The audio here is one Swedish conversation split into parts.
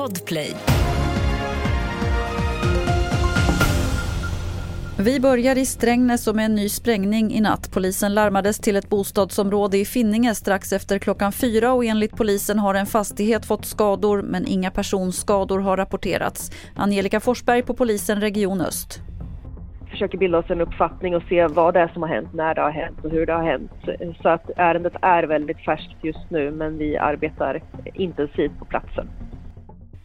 Podplay. Vi börjar i Strängnäs och med en ny sprängning i natt. Polisen larmades till ett bostadsområde i Finninge strax efter klockan fyra och enligt polisen har en fastighet fått skador men inga personskador har rapporterats. Angelica Forsberg på polisen Region Öst försöker bilda oss en uppfattning och se vad det är som har hänt, när det har hänt och hur det har hänt. Så att ärendet är väldigt färskt just nu men vi arbetar intensivt på platsen.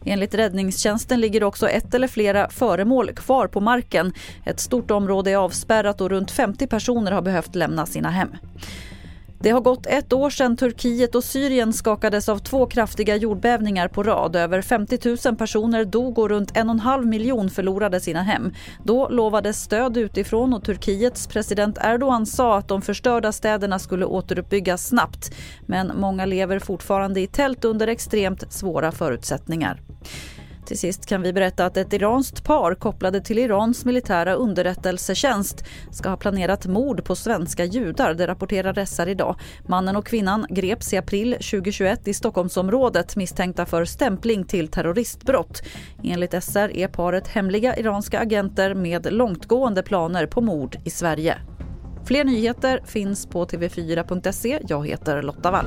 Enligt räddningstjänsten ligger också ett eller flera föremål kvar på marken. Ett stort område är avspärrat och runt 50 personer har behövt lämna sina hem. Det har gått ett år sedan Turkiet och Syrien skakades av två kraftiga jordbävningar på rad. Över 50 000 personer dog och runt en och en halv miljon förlorade sina hem. Då lovades stöd utifrån och Turkiets president Erdogan sa att de förstörda städerna skulle återuppbyggas snabbt. Men många lever fortfarande i tält under extremt svåra förutsättningar. Till sist kan vi berätta att ett iranskt par kopplade till Irans militära underrättelsetjänst ska ha planerat mord på svenska judar, det rapporterar SR idag. Mannen och kvinnan greps i april 2021 i Stockholmsområdet misstänkta för stämpling till terroristbrott. Enligt SR är paret hemliga iranska agenter med långtgående planer på mord i Sverige. Fler nyheter finns på tv4.se. Jag heter Lotta Wall.